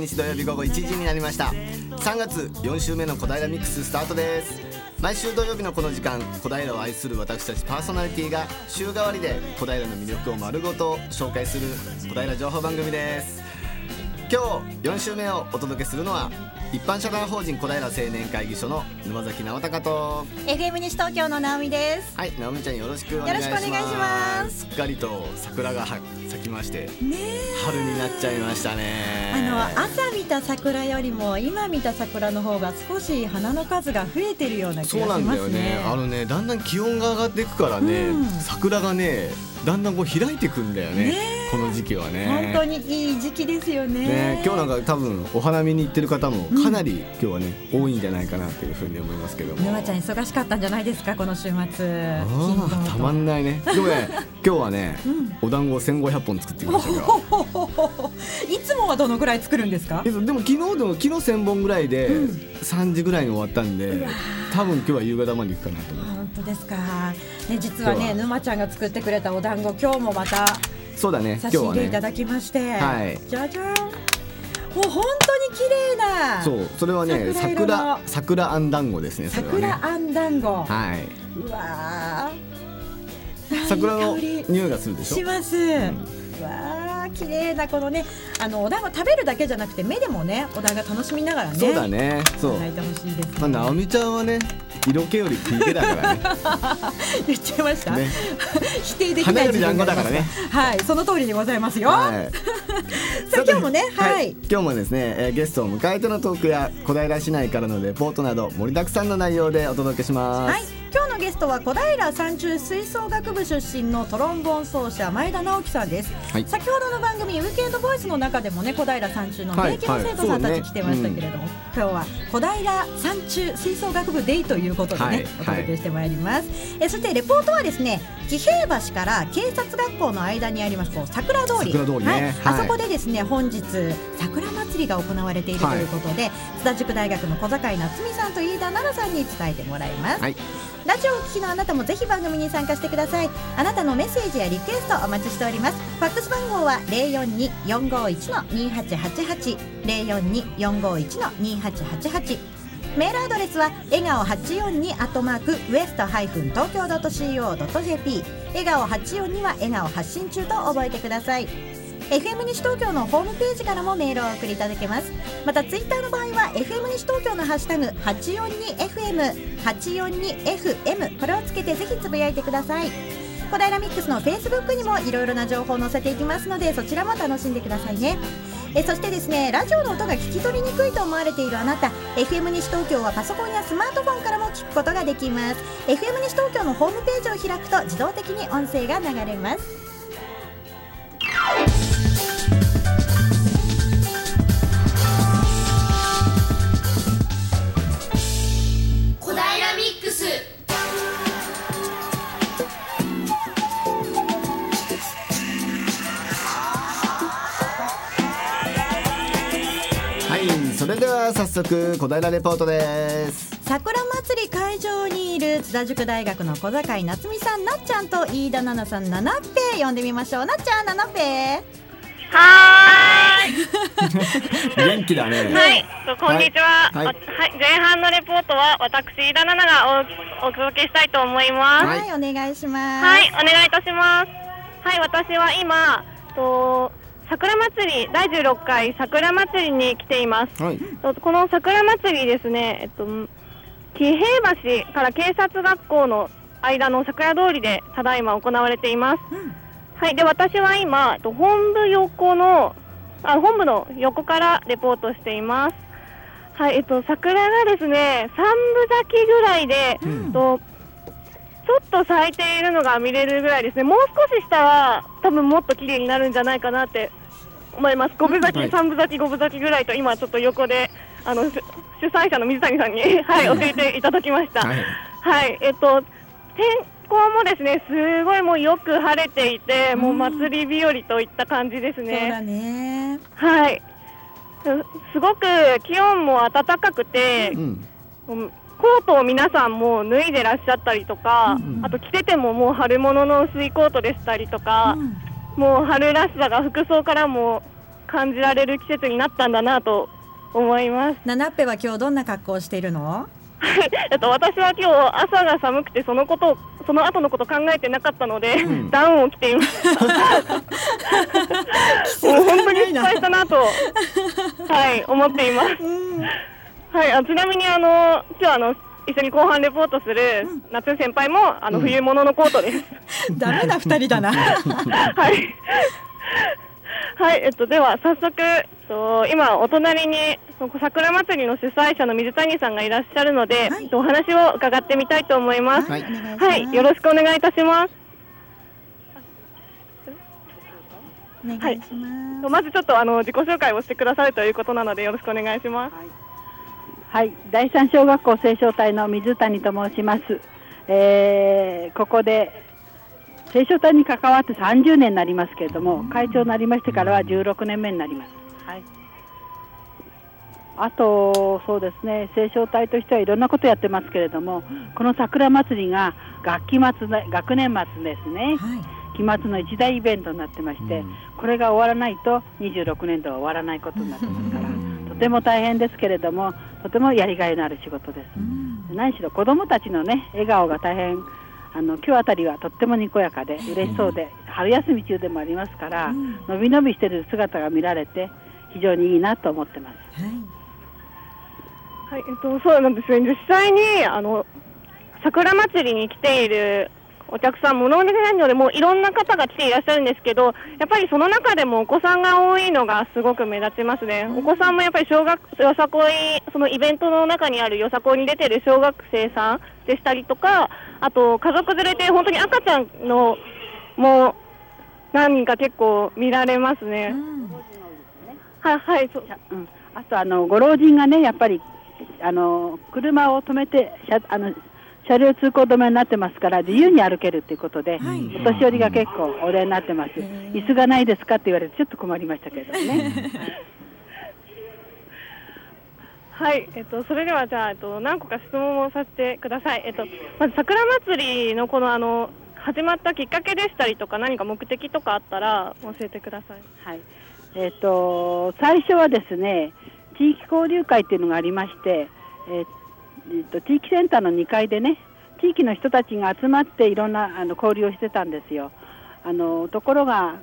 日土曜日午後1時になりました。3月4週目の小平ミックススタートです。毎週土曜日のこの時間小平を愛する私たちパーソナリティが週替わりで小平の魅力を丸ごと紹介する小平情報番組です。今日4週目をお届けするのは一般社団法人小平青年会議所の沼崎直隆と。FM 西東京の直美です。はい直美ちゃんよろしくお願いします。よろしくお願いします。すっかりと桜がは咲きましてね春になっちゃいましたね。あの朝見た桜よりも今見た桜の方が少し花の数が増えてるような気そうなんだよがしますねね。あのねだんだん気温が上がっていくからね、うん。桜がねだんだんこう開いていくんだよねねこの時期はね。本当にいい時期ですよね。ね、今日なんか多分お花見に行ってる方もかなり今日はね、多いんじゃないかなというふうに思いますけども。沼ちゃん忙しかったんじゃないですかこの週末。たまんないね。でもね、今日はね、お団子1500本作ってきましたよ。いつもはどのぐらい作るんですか？えでも昨日でも昨日1000本ぐらいでうん。3時ぐらいに終わったんで、多分今日は夕方まで行くかなと思う。本当ですか。ね実はね沼ちゃんが作ってくれたお団子今日もまたそうだね、今差し。入れいただきまして、はい。じゃじゃん。もう本当に綺麗なそう、それはね、桜桜桜あん団子ですね。桜あん団子、はい。うわー。桜の匂いがするでしょ？し。ます、うわー綺麗なこのねあのお団子食べるだけじゃなくて目でもねお団子楽しみながらねそうだね。そう。炊いてほしいです、ねまあ直美ちゃんはね、色気より PK だからね。言っちゃいました、ね 否定できない花より団子だからねはいその通りでございますよ、はい。さあ今日もねはい今日もですね、えーゲストを迎えてのトークや小平市内からのレポートなど盛りだくさんの内容でお届けします。はい、今日のゲストは小平山中吹奏楽部出身のトロンボーン奏者前田直樹さんです、はい。先ほどの番組「ウィーケンドボイス」の中でもね小平山中の現役の生徒さんたち来てましたけれども、今日は小平山中吹奏楽部デイということでね、はい。お届けしてまいります、えそしてレポートはですね紀平橋から警察学校の間にありますこう桜通り。ね。はい。はい。あそこでですね本日桜祭りが行われているということで、津田塾大学の小坂井夏美さんと飯田奈々さんに伝えてもらいます、はいラジオをお聞きのあなたもぜひ番組に参加してください。あなたのメッセージやリクエストお待ちしております。ファックス番号は042-451-2888 042-451-2888メールアドレスは笑顔842アットマークウエストハイフン東京 .co.jp 笑顔842は笑顔発信中と覚えてください。FM 西東京のホームページからもメールを送りいただけます。またツイッターの場合は FM 西東京のハッシュタグ 842FM 842FM これをつけてぜひつぶやいてください。小平ミックスの Facebook にもいろいろな情報を載せていきますのでそちらも楽しんでくださいね。えそしてですねラジオの音が聞き取りにくいと思われているあなた FM 西東京はパソコンやスマートフォンからも聞くことができます。FM 西東京のホームページを開くと自動的に音声が流れます。は早速小平レポートです。桜祭り会場にいる津田塾大学の小坂井夏美さんなっちゃんと飯田奈々さんななっぺ呼んでみましょうなっちゃんななっぺはーい。元気だね。はい、こんにちは。はいはい、前半のレポートは私飯田奈々がおお届けしたいと思います。ははいい、お願いしますはい、お願いいたします。はい、私は今と桜祭り第16回桜祭りに来ています。はい。とこの桜祭りですね、えっと紀平橋から警察学校の間の桜通りでただいま行われています。はい、で私は今と本部横のあ本部の横からレポートしています。はい、えっと桜がですね三分咲きぐらいで、えっとちょっと咲いているのが見れるぐらいですね。もう少ししたら多分もっと綺麗になるんじゃないかなって思います。五分咲き、はい三分咲き、五分咲きぐらいと今ちょっと横であの主主催者の水谷さんに はい教えていただきました。はい。はい、えっと、天候もですね、すごいもうよく晴れていて、もう祭り日和といった感じですそうだね。ねはい。すすごく気温も暖かくて、うん。うんコートを皆さんもう脱いでらっしゃったりとか、うんあと着ててももう春物の薄いコートでしたりとか、うんもう春らしさが服装からも感じられる季節になったんだなと思います。ナナッペは今日どんな格好をしているの？えっと、私は今日朝が寒くてそのことをその後のこと考えてなかったので、うんダウンを着ていました。もう本当に失敗したなと、はい、思っています。はい、あちなみにあの今日あの一緒に後半レポートする夏先輩もあのうん冬物のコートです。ダメな二人だな はい。はい、えっと、では早速、えっと、今お隣に桜祭りの主催者の水谷さんがいらっしゃるので、はいえっとお話を伺ってみたいと思います。はいはい、よろしくお願いいたします。お願いします、まずちょっとあの自己紹介をしてくださるということなのでよろしくお願いします。はい、第三小学校青少隊の水谷と申します。えーここで青少隊に関わって30年になりますけれども、会長になりましてからは16年目になります。はい。あと、そうですね、青少隊としてはいろんなことやってますけれども、この桜祭りが学期末で、学年末ですね、はい、期末の一大イベントになってまして、うんこれが終わらないと26年度は終わらないことになってますから、とても大変ですけれども、とてもやりがいのある仕事です。うん何しろ子どもたちのね笑顔が大変あの今日あたりはとってもにこやかで嬉しそうで、春休み中でもありますから、うんのびのびしてる姿が見られて非常にいいなと思ってます。はいはい、えっと、そうなんですね。実際に、あの、桜祭りに来ているお客さん、物のないので、もういろんな方が来ていらっしゃるんですけど、やっぱりその中でもお子さんが多いのがすごく目立ちますね。お子さんもやっぱり小学、よさこい、そのイベントの中にあるよさこいに出てる小学生さんでしたりとか、あと家族連れで本当に赤ちゃんの、もう、何人か結構見られますうね。んはい、はい、そう。うん、あとあのご老人がねやっぱりあの車を止めて車あの車両通行止めになってますから自由に歩けるということで、はいお年寄りが結構お出になってます。椅子がないですかって言われてちょっと困りましたけどね。はい、えっと、それではじゃあ、えっと、何個か質問をさせてください。えっと、まず桜祭りのこのあの、始まったきっかけでしたりとか、何か目的とかあったら教えてください。はい、えっ、と最初はですね地域交流会っていうのがありまして、えーえーと地域センターの2階でね地域の人たちが集まっていろんなあの交流をしてたんですよ。あのところが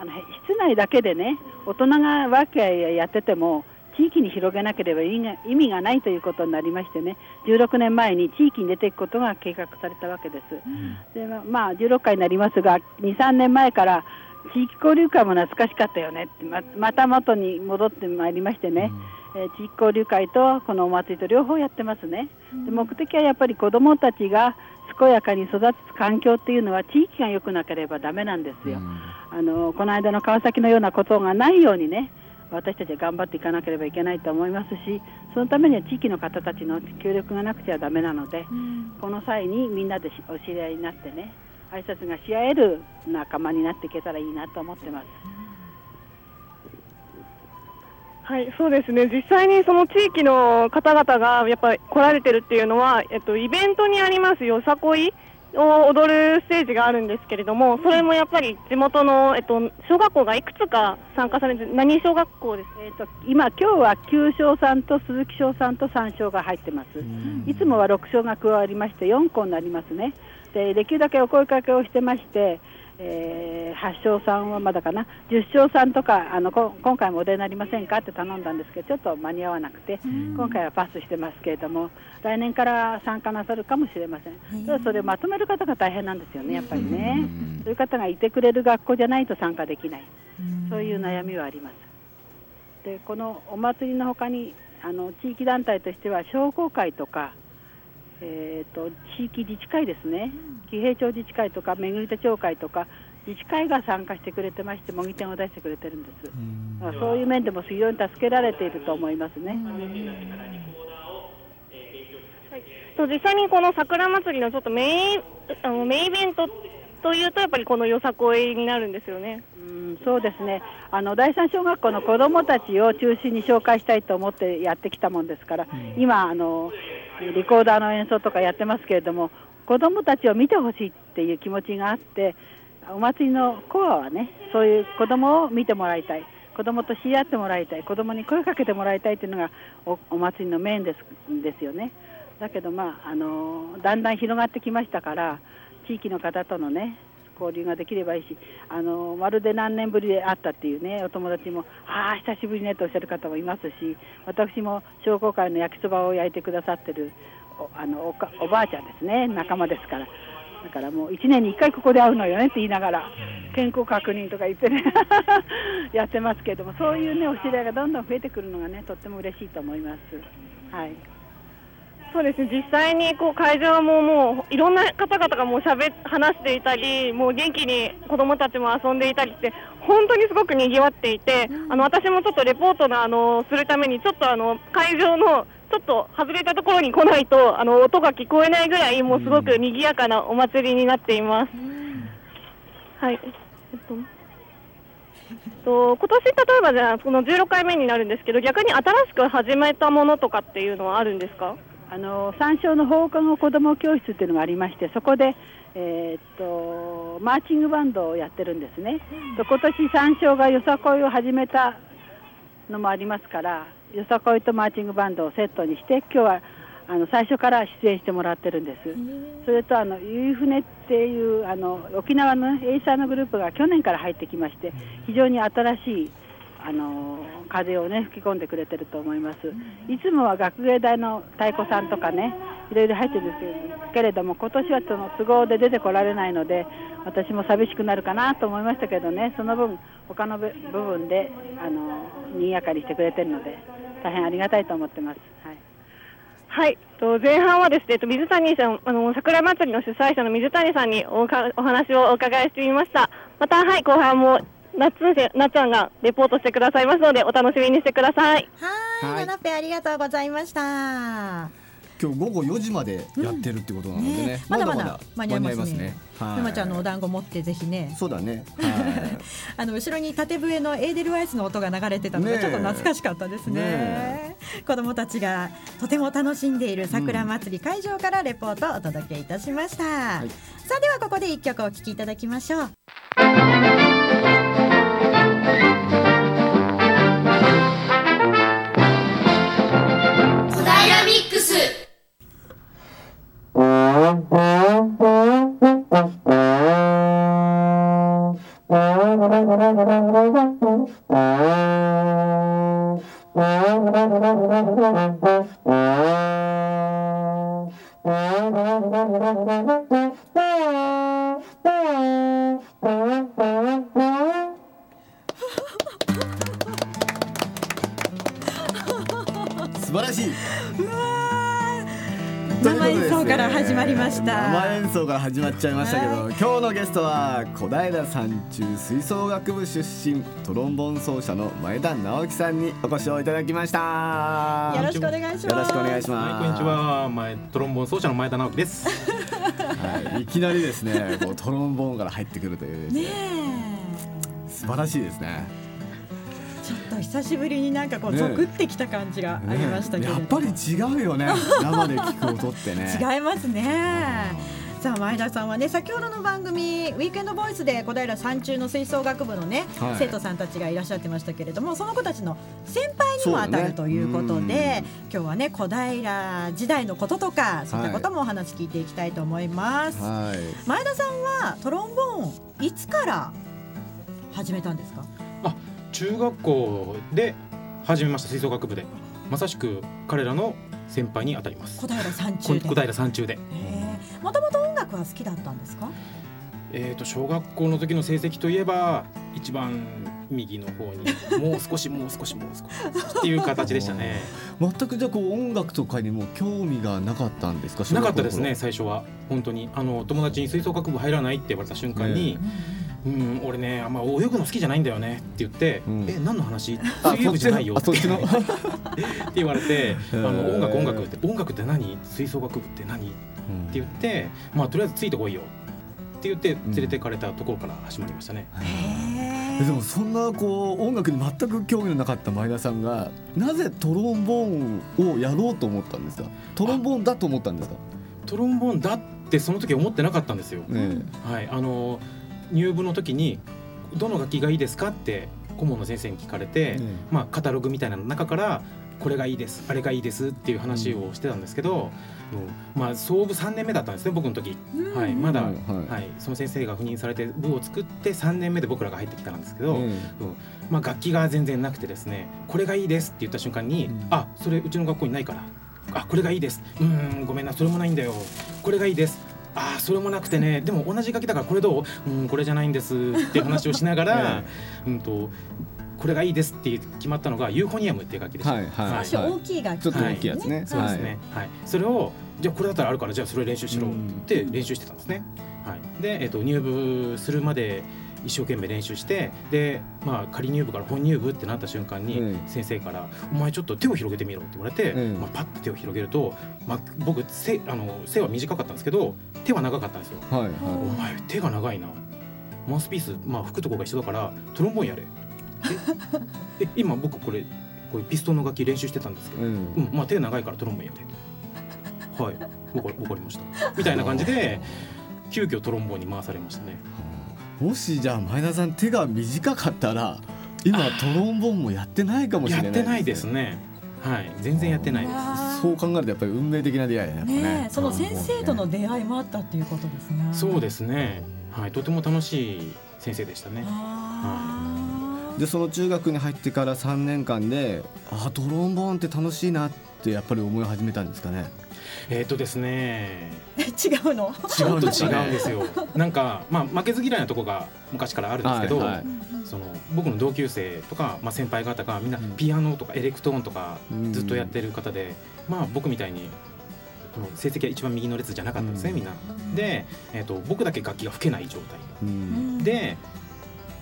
あのへ室内だけでね大人がワーキャーやってても地域に広げなければ意味がないということになりましてね16年前に地域に出ていくことが計画されたわけです。でままあ16回になりますが23年前から地域交流会も懐かしかったよねってままた元に戻ってまいりましてね、えー地域交流会とこのお祭りと両方やってますね、で目的はやっぱり子どもたちが健やかに育つ環境っていうのは地域が良くなければダメなんですよ、あのこの間の川崎のようなことがないようにね私たちは頑張っていかなければいけないと思いますしそのためには地域の方たちの協力がなくてはダメなので、この際にみんなでしお知り合いになってね挨拶がし合える仲間になっていけたらいいなと思ってます。はい、そうですね。実際にその地域の方々がやっぱり来られてるっていうのは、えっと、イベントにありますよさこいを踊るステージがあるんですけれども、それもやっぱり地元の、えっと、小学校がいくつか参加されて、何小学校ですえー、と今今日は9小さんと鈴木小さんと3小が入ってます。いつもは6小が加わりまして4校になりますね。でできるだけお声かけをしてまして、えー、8小さんはまだかな？10小さんとかあのこ今回もお出になりませんか？って頼んだんですけどちょっと間に合わなくて、今回はパスしてますけれども。来年から参加なさるかもしれません。ただそれをまとめる方が大変なんですよねやっぱりね。そういう方がいてくれる学校じゃないと参加できない。そういう悩みはあります。でこのお祭りのほかにあの地域団体としては商工会とか、えー、と地域自治会ですね、紀平町自治会とか巡手町会とか自治会が参加してくれてまして模擬店を出してくれてるんです、そういう面でも非常に助けられていると思いますね。と実際にこの桜祭りのちょっとメインあのメインイベントというとやっぱりこのよさこいになるんですよね。うんそうですね。あの第三小学校の子どもたちを中心に紹介したいと思ってやってきたもんですから、今あの、リコーダーの演奏とかやってますけれども子どもたちを見てほしいっていう気持ちがあってお祭りのコアはねそういう子どもを見てもらいたい。子供と知り合ってもらいたい。子供に声かけてもらいたいというのがお祭りのメインですですよね。だけどまああのだんだん広がってきましたから地域の方とのね交流ができればいいしあのまるで何年ぶりで会ったっていうねお友達もああ久しぶりねとおっしゃる方もいますし私も商工会の焼きそばを焼いてくださってるあのおかおばあちゃんですね。仲間ですから。だからもう1年に1回ここで会うのよねって言いながら健康確認とか言ってね。やってますけれどもそういうねお知り合いがどんどん増えてくるのがねとっても嬉しいと思います。はい。そうですね。実際にこう会場ももういろんな方々がもうしゃべ話していたりもう元気に子どもたちも遊んでいたりして本当にすごくにぎわっていて、あの私もちょっとレポートのあのするためにちょっとあの会場のちょっと外れたところに来ないとあの音が聞こえないぐらいもうすごく賑やかなお祭りになっています。はい。えっとと今年例えばじゃあこの16回目になるんですけど逆に新しく始めたものとかっていうのはあるんですか？あの山椒の放課後子ども教室っていうのがありましてそこで、えーっとマーチングバンドをやってるんですね、と今年山椒がよさこいを始めたのもありますからよさこいとマーチングバンドをセットにして今日はあの最初から出演してもらってるんです。それとあのゆい船っていうあの沖縄のエイサーのグループが去年から入ってきまして非常に新しいあの風をね吹き込んでくれてると思います、いつもは学芸大の太鼓さんとかねいろいろ入ってるんですけれども今年はその都合で出てこられないので私も寂しくなるかなと思いましたけどねその分他の部部分であの賑やかにしてくれてるので大変ありがたいと思ってます。はいはい、と前半はですね、えっと水谷さん、あの桜祭りの主催者の水谷さんにおかお話をお伺いしてみました。また、はい、後半もなっなっちゃんがレポートしてくださいますので、お楽しみにしてください。ははいーい、ナナペありがとうございました。今日午後4時までやってるってことなのでね,、ねまだまだ間に合いますね。はい。沼ちゃんのお団子持ってぜひね。そうだね。はい。あの後ろに縦笛のエーデルワイスの音が流れてたのがちょっと懐かしかったですね。ね子どもたちがとても楽しんでいる桜祭り会場からレポートをお届けいたしました、い。さあではここで一曲お聴きいただきましょう素ました生演奏から始まっちゃいましたけど、は今日のゲストは小平山中吹奏楽部出身トロンボーン奏者の前田直樹さんにお越しをいただきました。よろしくお願いしますよろしくお願いしはい、ます。こんにち。は。前トロンボーン奏者の前田直樹です。はい、いきなりですね、こうトロンボーンから入ってくるというですね、ね素晴らしいですね。えちょっと久しぶりになんかこうねえ。ゾクってきた感じがありましたけれども、やっぱり違うよね。生で聞く音ってね。違いますね。さあ前田さんはね先ほどの番組ウィークエンドボイスで小平山中の吹奏楽部のね、はい。生徒さんたちがいらっしゃってましたけれどもその子たちの先輩にも当たるということで、ね今日はね小平時代のこととかそういったこともお話聞いていきたいと思います、はい。前田さんはトロンボーンいつから始めたんですか？中学校で始めました吹奏楽部で、まさしく彼らの先輩に当たります。小平山こ中で小平山中で。もともと音楽は好きだったんですか？えっ、と小学校の時の成績といえば一番右の方にもう少しもう少しもう少しっていう形でしたね。全くじゃあこう音楽とかにも興味がなかったんですか？なかったですね。最初は本当にあの友達に吹奏楽部入らないって言われた瞬間に、うん俺ねあんま泳ぐの好きじゃないんだよね。って言って、うん。え何の話？あ水泳部じゃないよ。そって言われて あの音楽音楽って音楽って何？吹奏楽部って何？って言ってまあとりあえずついてこいよ。って言って連れてかれたところから始まりましたね。えでもそんなこう音楽に全く興味のなかった前田さんがなぜトロンボーンをやろうと思ったんですか？トロンボーンだと思ったんですか？トロンボーンだってその時思ってなかったんですよ。ねはいあの入部の時にどの楽器がいいですかって顧問の先生に聞かれて、うん。まあ、カタログみたいなの中からこれがいいですあれがいいですっていう話をしてたんですけど、うんまあ総部3年目だったんですね僕の時、はい、まだ、ははい。いはいその先生が赴任されて部を作って3年目で僕らが入ってきたんですけど、うん。うんまあ、楽器が全然なくてですねこれがいいですって言った瞬間に、うん。あそれうちの学校にないから。あこれがいいです。うーんごめんなそれもないんだよ。これがいいですあーそれもなくてね。でも同じ楽器だからこれどう？うんこれじゃないんですっていう話をしながら、うんとこれがいいですって決まったのがユーフォニアムっていう楽器でした、はいはい少し大きい楽器、ちょっと大きいやつね。そうですね、はい。それをじゃあこれだったらあるからじゃあそれ練習しろって練習してたんですね、はい、で、えっと入部するまで一生懸命練習してで、まあ、仮入部から本入部ってなった瞬間に、うん。先生から「お前ちょっと手を広げてみろ」って言われて、うん。まあ、パッと手を広げると、まあ、僕背あの背は短かったんですけど手は長かったんですよ。はいはお前手が長いな。マウスピース、まあ、吹くとこが一緒だからトロンボーンやれ。え？え今僕これこれピストンの楽器練習してたんですけど、いうん。うん、まあ手長いからトロンボーンやれ。はい。わかわかりました。みたいな感じで急遽トロンボーンに回されましたねもしじゃあ前田さん手が短かったら今トロンボーンもやってないかもしれやないってないですね。はい。全然やってないです。そう考えるとやっぱり運命的な出会いだね。ねその先生とのト出会いもあったっていうことですね。そうですね。はい。とても楽しい先生でしたね。あー。でその中学に入ってから3年間であトロンボーンって楽しいなってやっぱり思い始めたんですかね？えっ、とですね。え違うの？ちょっと違うんですよ。なんかまあ負けず嫌いなとこが昔からあるんですけど、はいはい。その僕の同級生とか、まあ、先輩方がみんなうん。ピアノとかエレクトーンとかうん。ずっとやってる方で、まあ僕みたいに成績が一番右の列じゃなかったんですね、うん。みんな。で、えー、と僕だけ楽器が吹けない状態。うん。で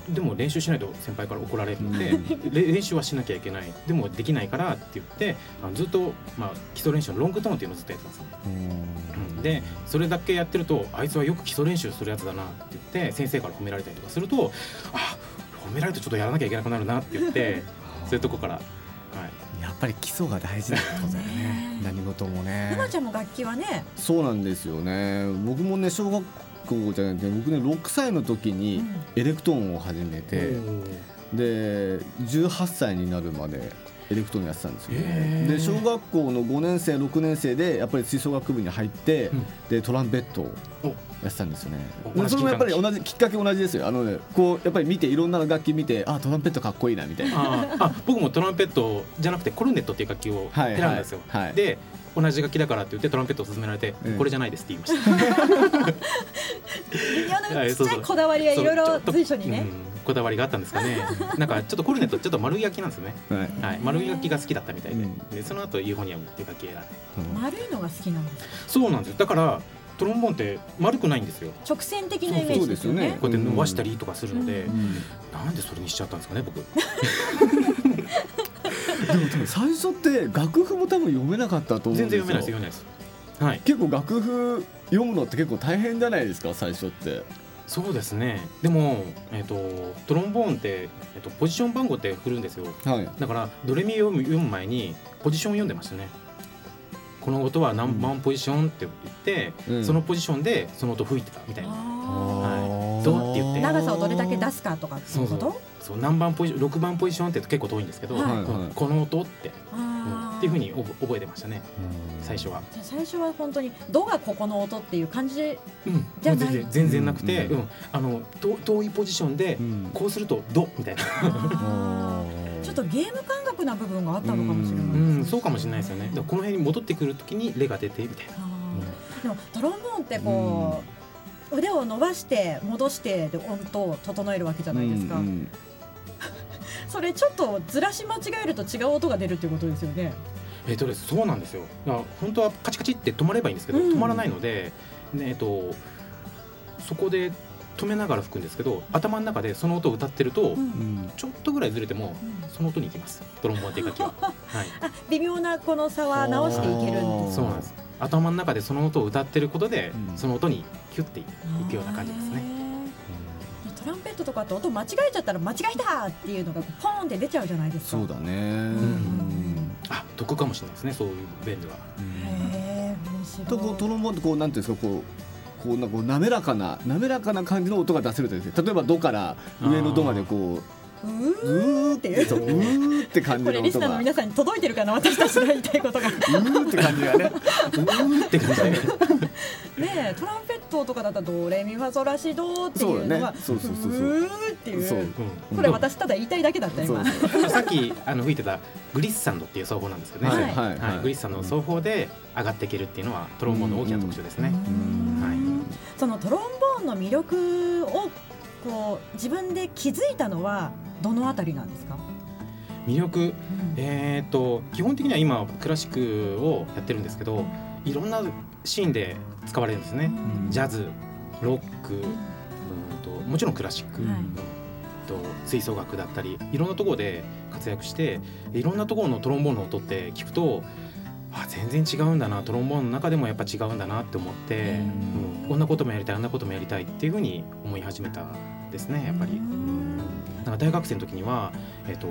でも練習しないと先輩から怒られるので、れ 練習はしなきゃいけない。でもできないからって言ってあのずっと、まあ、基礎練習のロングトーンっていうのをずっとやってたんです。ね。うん。でそれだけやってるとあいつはよく基礎練習するやつだなって言って先生から褒められたりとかするとあ褒められるとちょっとやらなきゃいけなくなるなって言ってそういうとこから、はい、やっぱり基礎が大事なことだよね。ね 何事もね。ひなちゃんも楽器はね。そうなんですよね。僕もね小学校じゃなくて僕ね6歳の時にエレクトーンを始めて、で18歳になるまでエレクトーンやってたんですよ、へー。で小学校の5年生6年生でやっぱり吹奏楽部に入って、うん。でトランペットをお。やってたんですよね。それもやっぱり同じきっかけ同じですよ。あのねこうやっぱり見ていろんな楽器見てあトランペットかっこいいなみたいな。あ僕もトランペットじゃなくてコルネットっていう楽器をはい選んだんですよ。はいはい。で同じ楽器だからって言ってトランペットを勧められて、うんこれじゃないですって言いました。微妙なちっちゃいこだわりがいろいろ随所にね。うんこだわりがあったんですかね。なんかちょっとコルネットちょっと丸い楽器なんですよね。はいはい、丸い楽器が好きだったみたいで、うんでその後ユーフォニアムっていう楽器を選んで。丸いのが好きなんです。そうなんですよ。だからトロンボーンって丸くないんですよ。直線的なイメージですよねそうですよね。こうやって伸ばしたりとかするので、うんなんでそれにしちゃったんですかね僕。でも多分最初って楽譜も多分読めなかったと思うんですよ全然読めないです読めないです。はい。結構楽譜読むのって結構大変じゃないですか最初ってそうですね。でもえっ、とトロンボーンってえっ、とポジション番号って振るんですよ。はいだからドレミ読む読む前にポジション読んでましたね。この音は何番ポジションって言って、うんそのポジションでその音吹いてたみたいな。あどうって言って。ー。長さをどれだけ出すかとかっていうこと？そう何番ポジ6番ポジションって結構遠いんですけど、はい。はいうんこの音って、っていうふうに覚覚えてましたね。最初は。じゃあ最初は本当に「ど」がここの音っていう感じでうん、じゃない。全然全然なくて、ううん。んあのと遠いポジションで、うん。こうすると「ド」みたいな、ちょっとゲーム感覚な部分があったのかもしれないですうねん、そうかもしれないですよね。だからこの辺に戻ってくる時に「レ」が出てみたいな。でもトロンボーンってこう、腕を伸ばして戻してで音を整えるわけじゃないですか、うんうん。それちょっとずらし間違えると違う音が出るっていうことですよね。えっとですそうなんですよ。本当はカチカチって止まればいいんですけど、うん。止まらないので、ねえっと、そこで止めながら吹くんですけど頭の中でその音を歌ってると、うん。うんちょっとぐらいずれてもその音に行きます。トロンボーンっていう楽器は。はい。あ微妙なこの差は直していけるんですそうなんです頭の中でその音を歌ってることで、うん。その音にキュッていくような感じですね。トランペットとかって音間違えちゃったら間違えたっていうのがポーンって出ちゃうじゃないですか。そうだね。ん。あ得かもしれないですねそういう面では。へえ面白い。とこうトロンボーンってこうなんていうんですかこうこうなんかこう滑らかな滑らかな感じの音が出せるとですね例えばドから上のドまでこううーって。いうそううーって感じこれリスナーの皆さんに届いてるかな？私たちの言いたいことが。ねーって感じがね。うーって感じでえトランペットとかだったらドレミファソラシドっていうのがそうだね。そうそうそうそう。うーっていう。そう。うん。これ私ただ言いたいだけだった今。そう。さっきあの吹いてたグリッサンドっていう奏法なんですけどね、はい。はい。はい。はい。グリッサンドの奏法で上がっていけるっていうのはトロンボーンの大きな特徴ですね。うん。はい。そのトロンボーンの魅力をこう自分で気づいたのはどのあたりなんですか、魅力？えー、と基本的には今クラシックをやってるんですけどいろんなシーンで使われるんですね。ジャズロックうん。ともちろんクラシック、はい。うんと吹奏楽だったりいろんなところで活躍していろんなところのトロンボーンの音って聞くとあ全然違うんだなトロンボーンの中でもやっぱ違うんだなって思って、うん、こんなこともやりたいあんなこともやりたいっていうふうに思い始めたですねやっぱり。なんか大学生の時には、えっと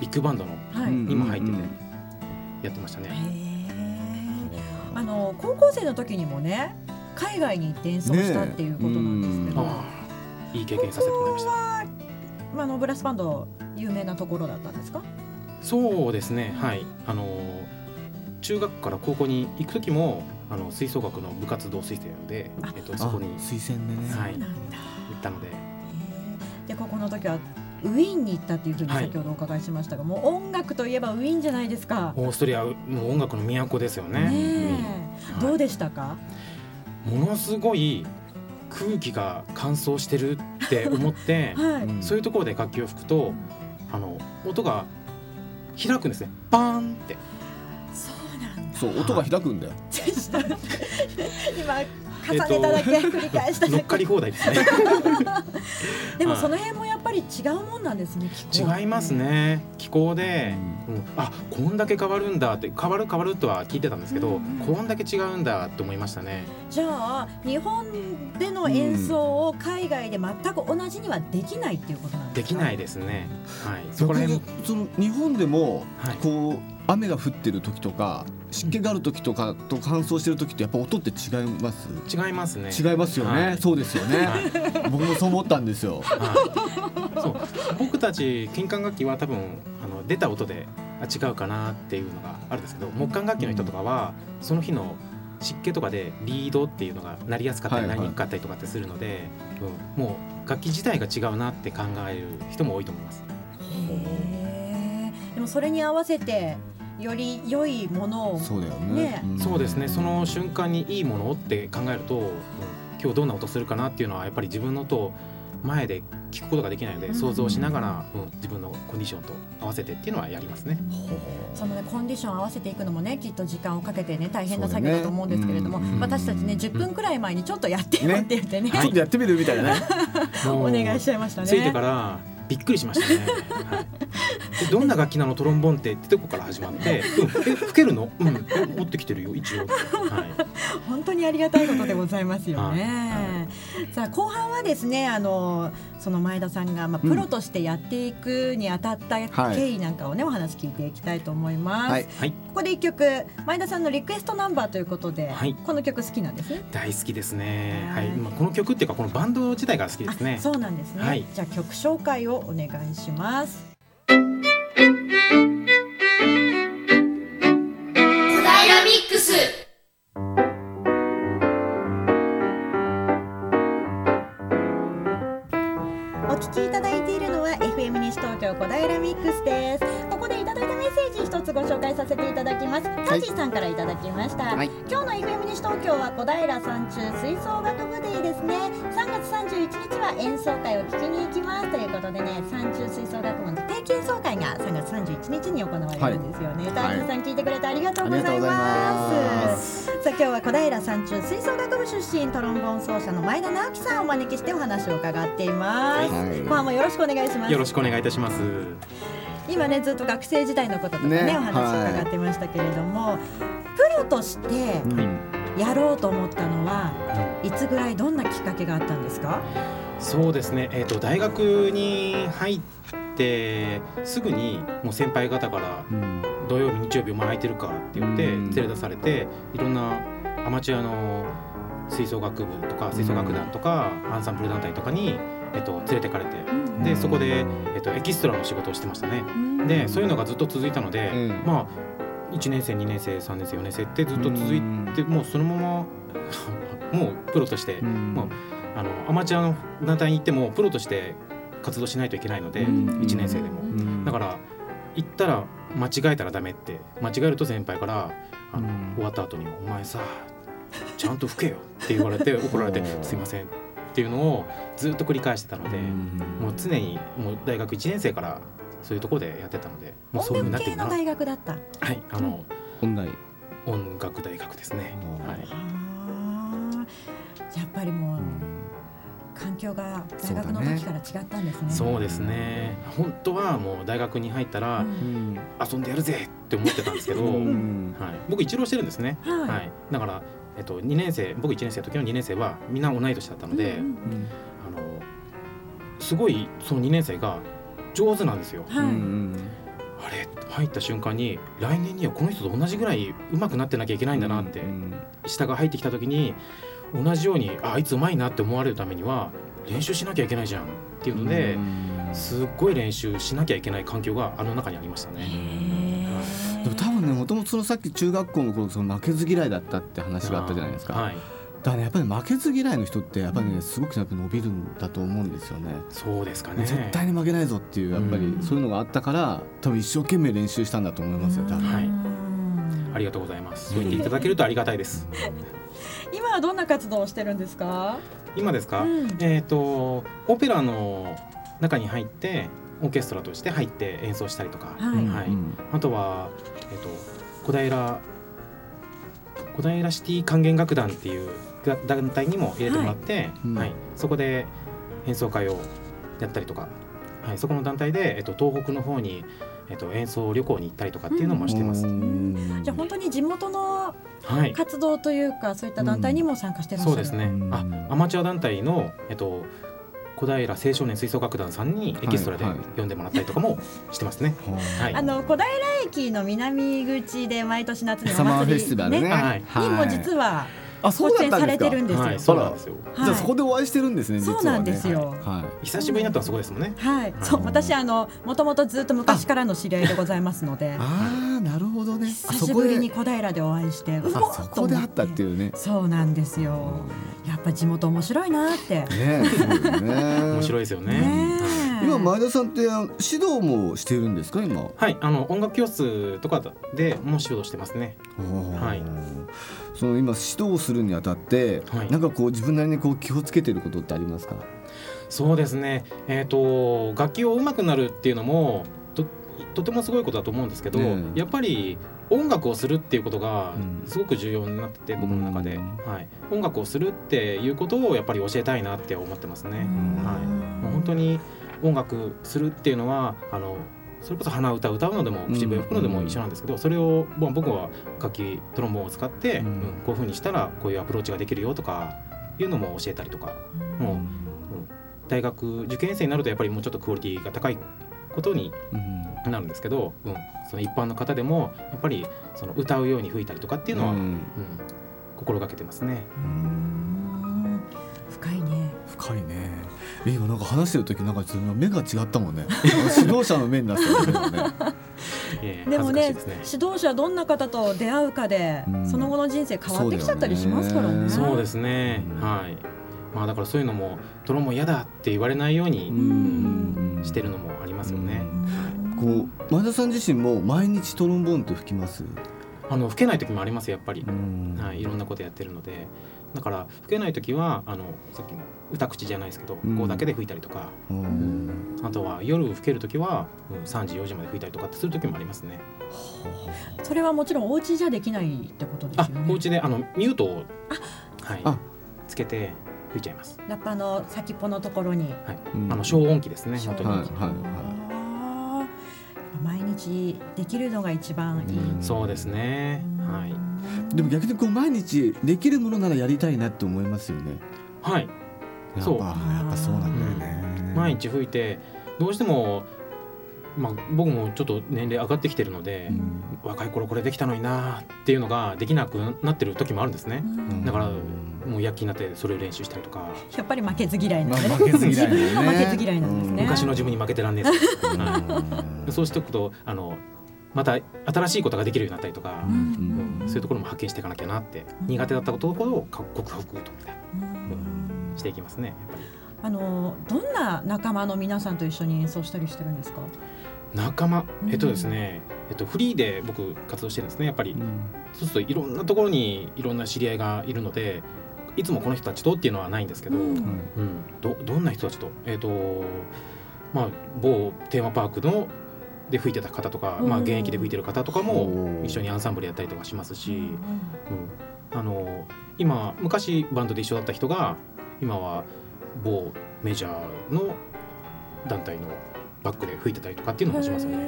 ビッグバンドのはい、うんにも入っててうん。やってましたね。あの高校生の時にもね海外に行って演奏したっていうことなんですけど、ねああいい経験させてもらいました。はまああのブラスバンド有名なところだったんですか？そうですねはい。あの中学から高校に行く時もあの吹奏楽の部活動推薦であ、えっと、そこに。あ推薦でね。はい。そうなんだ。行ったので。で高校の時はウィーンに行ったっていうふうにはい。先ほどお伺いしましたが、もう音楽といえばウィーンじゃないですか。オーストリアもう音楽の都ですよね。はいどうでしたか？ものすごい空気が乾燥してるって思って はい。うん。そういうところで楽器を吹くとあの音が開くんですね。バーンって。そうなんだ。そう音が開くんだよ。今重ねただけ、繰り返しただけ。乗っかり放題ですね。でもはい。その辺もやっぱり違うもんなんですね。気候。違います。ね。気候で、うん、あこんだけ変わるんだって変わる変わるとは聞いてたんですけど、うんうん。こんだけ違うんだって思いましたね。じゃあ日本での演奏を海外で全く同じにはできないっていうことなんでか？ですきないですね。はい。そこら辺その日本でもはい。こう雨が降ってる時とか湿気がある時とかと乾燥してる時ってやっぱ音って違います？違いますね。違いますよね、はい。そうですよね、はい。僕もそう思ったんですよ。はい、そう。僕たち金管楽器は多分あの出た音であ違うかなっていうのがあるんですけど木管楽器の人とかはその日の湿気とかでリードっていうのがなりやすかったりなりにくかったりとかってするので、うん、もう楽器自体が違うなって考える人も多いと思います。へー。でもそれに合わせてより良いものをそうだよね。ね。ん。そうですね。その瞬間にいいものって考えると、うん今日どんな音するかなっていうのはやっぱり自分の音を前で聞くことができないので、うん。想像しながら、うん自分のコンディションと合わせてっていうのはやりますね。そのねコンディション合わせていくのもねきっと時間をかけてね大変な作業だと思うんですけれども、うん。私たちね10分くらい前にちょっとやってよね。って言ってね。ちょっとやってみるみたいなね。お願いしちゃいましたね。ついてからびっくりしましたね。はい、でどんな楽器なの？トロンボンってってとこから始まって「うん、え吹けるの？うん。え持ってきてるよ一応」はい、本当にありがたいことでございますよはね。さあ後半はですねあのその前田さんが、まあ、うんプロとしてやっていくにあたったはい経緯なんかをね、お話聞いていきたいと思います。はいはい、ここで一曲前田さんのリクエストナンバーということで、はいこの曲好きなんですね。大好きですね。ははいい、まあこの曲っていうかこのバンド自体が好きですねあ。そうなんですね、はいじゃあ曲紹介をお願いします。小平ミックスました、はい。今日の FM 西東京は小平山中吹奏楽部デーですね。3月31日は演奏会を聞きに行きますということでね山中吹奏楽部の定期演奏会が3月31日に行われるんですよね、カジーさん聞いてくれてありがとうございます。さあ今日は小平山中吹奏楽部出身トロンボーン奏者の前田直樹さんをお招きしてお話を伺っています、はい。後半もよろしくお願いします。よろしくお願いいたします。今ねずっと学生時代のこととかねね。お話伺ってましたけれども、プロとしてうん。やろうと思ったのはいつぐらいどんなきっかけがあったんですか？そうですね。えっ、と大学に入ってすぐにもう先輩方からうん。土曜日日曜日お前空いてるかって言ってうん。連れ出されていろんなアマチュアの吹奏楽部とか吹奏楽団とかアンサンブル団体とかにえっと、連れてかれてうん。でそこで、えっと、エキストラの仕事をしてましたね。うん。でそういうのがずっと続いたので、うん。まあ1年生2年生3年生4年生ってずっと続いてもうそのまま もうプロとして、うん。もうあのアマチュアの団体に行ってもプロとして活動しないといけないので、うん。1年生でも。うん。だから行ったら間違えたらダメって間違えると先輩からあの、うん。終わった後に「お前さちゃんと吹けよ」って言われて 怒られておー「すいません」っていうのをずっと繰り返してたので、もう常にもう大学1年生からそういうところでやってたのでもうそういうなってるな。音楽系の大学だった？はいあの、本来音楽。大学ですね、うんはい、やっぱりもう環境が大学の時から違ったんですね。そうですね。本当はもう大学に入ったらうん。遊んでやるぜって思ってたんですけど、うはい、ん僕一浪してるんですね、はい。はい、だから、えっと、2年生僕1年生の時の2年生はみんな同い年だったので、うんうんあのすごいその2年生が上手なんですよ。はい。あれ入った瞬間に来年にはこの人と同じぐらい上手くなってなきゃいけないんだなって、下が入ってきた時に同じようにああいつ上手いなって思われるためには練習しなきゃいけないじゃんっていうので、すっごい練習しなきゃいけない環境があの中にありましたね。でも多分ねもともとそのさっき中学校の頃その負けず嫌いだったって話があったじゃないですか、はい、だからねやっぱり負けず嫌いの人ってやっぱりねすごくやっぱ伸びるんだと思うんですよね。そうですかね。絶対に負けないぞっていうやっぱりうん。そういうのがあったから多分一生懸命練習したんだと思いますよ多分。はい。うん。ありがとうございます。そう言っていただけるとありがたいです。今はどんな活動をしてるんですか？今ですか？うん。えっ、とオペラの中に入ってオーケストラとして入って演奏したりとか、はい。はいうん。あとはえっ、と小平小平シティ管弦楽団っていうが団体にも入れてもらって、うん。はい、そこで演奏会をやったりとか、はい、そこの団体でえっ、と東北の方にえっ、と演奏旅行に行ったりとかっていうのもしてます。うん。じゃあ本当に地元のはい。活動というかそういった団体にも参加してらっしゃる、そうですね。うん。あ、アマチュア団体のえっと小平青少年吹奏楽団さんにエキストラではいはい。呼んでもらったりとかもしてますね。はい。あの小平駅の南口で毎年夏におサマーフェ祭りスティバルね。はい。にも実はあそうだったんですか。れてるんですよ。はい、そうなんですよ。はい。じゃあそこでお会いしてるんですね実はね。そうなんですよ。はい。久しぶりになったのはそこですもんね。はい、そう私あのもともとずっと昔からの知り合いでございますので。ああなるほどね。あ久しぶりに小平でお会いしてうわあそこであったっていうね。そうなんですよ。やっぱ地元面白いなって。ねね。面白いですよね。ねえ。今前田さんって指導もしてるんですか今？はい、あの音楽教室とかでもう指導してますね。はいその今指導するにあたって、はい。なんかこう自分なりにこう気をつけてることってありますか？そうですね。えっ、と楽器を上手くなるっていうのもととてもすごいことだと思うんですけど、うんやっぱり音楽をするっていうことがうん。すごく重要になってて、僕の中で、うんはい、音楽をするっていうことをやっぱり教えたいなって思ってますね。うん。はい、もう本当に音楽するっていうのはあのそれこそ鼻歌歌うのでも口笛吹くのでも一緒なんですけど、それを、まあ、僕は楽器トロンボーンを使って、うん。うんこういうふうにしたらこういうアプローチができるよとかいうのも教えたりとかもう、うん。大学受験生になるとやっぱりもうちょっとクオリティが高いことにうんなるんですけど、うん、その一般の方でもやっぱりその歌うように吹いたりとかっていうのは、ううん。ん心がけてますね。うん。深いね。深いね。え今なんか話してる時なんか目が違ったもんね。指導者の目になってたよね。ええでもねね。指導者どんな方と出会うかで、うん。その後の人生変わってきちゃったりしますからね。そうだよね。そうですね、うん。はい。まあだからそういうのもトロンボーン嫌だって言われないようにうん。してるのもありますよね。こう前田さん自身も毎日トロンボーンって吹きます？あの吹けない時もありますやっぱり。ん。はい、いろんなことやってるので。だから吹けない時はあのさっきの歌口じゃないですけど、うん。こうだけで吹いたりとか、うん。あとは夜吹ける時は、うん、3時4時まで吹いたりとかってする時もありますね。それはもちろんお家じゃできないってことですあよね。お家であのミュートをはいあ。つけて吹いちゃいます。ラッパの先っぽのところに。はい、うん。あの消音器ですね本当に。はいはいあーやっぱ毎日できるのが一番いい、うん。そうですね。はい。でも逆にこう毎日できるものならやりたいなって思いますよね。はい。やっそう。ぱやっぱそうなんだよね。毎日吹いてどうしてもまあ、僕もちょっと年齢上がってきてるので、若い頃これできたのになっていうのができなくなってる時もあるんですね、だからもう躍起になってそれを練習したりとか。やっぱり負けず嫌いなんでね、まあ負けず嫌い 負けず嫌いなんですね。昔の自分に負けてらんねえぞ、はい、そうしておくとあのまた新しいことができるようになったりとか、うん。そういうところも発見していかなきゃなって、苦手だったことを克服とみたいな、していきますねやっぱり。あのどんな仲間の皆さんと一緒に演奏したりしてるんですか？仲間。うん。えっとですね、えっと、フリーで僕活動してるんですねやっぱり、そうするといろんなところにいろんな知り合いがいるのでいつもこの人たちとっていうのはないんですけど、ううん。んどどんな人たちと？えっとまあ某テーマパークので吹いてた方とか、まあ、うん現役で吹いてる方とかも一緒にアンサンブルやったりとかしますし、うん。うん。あの今昔バンドで一緒だった人が今は某メジャーの団体のバックで吹いてたりとかっていうのもしますよね。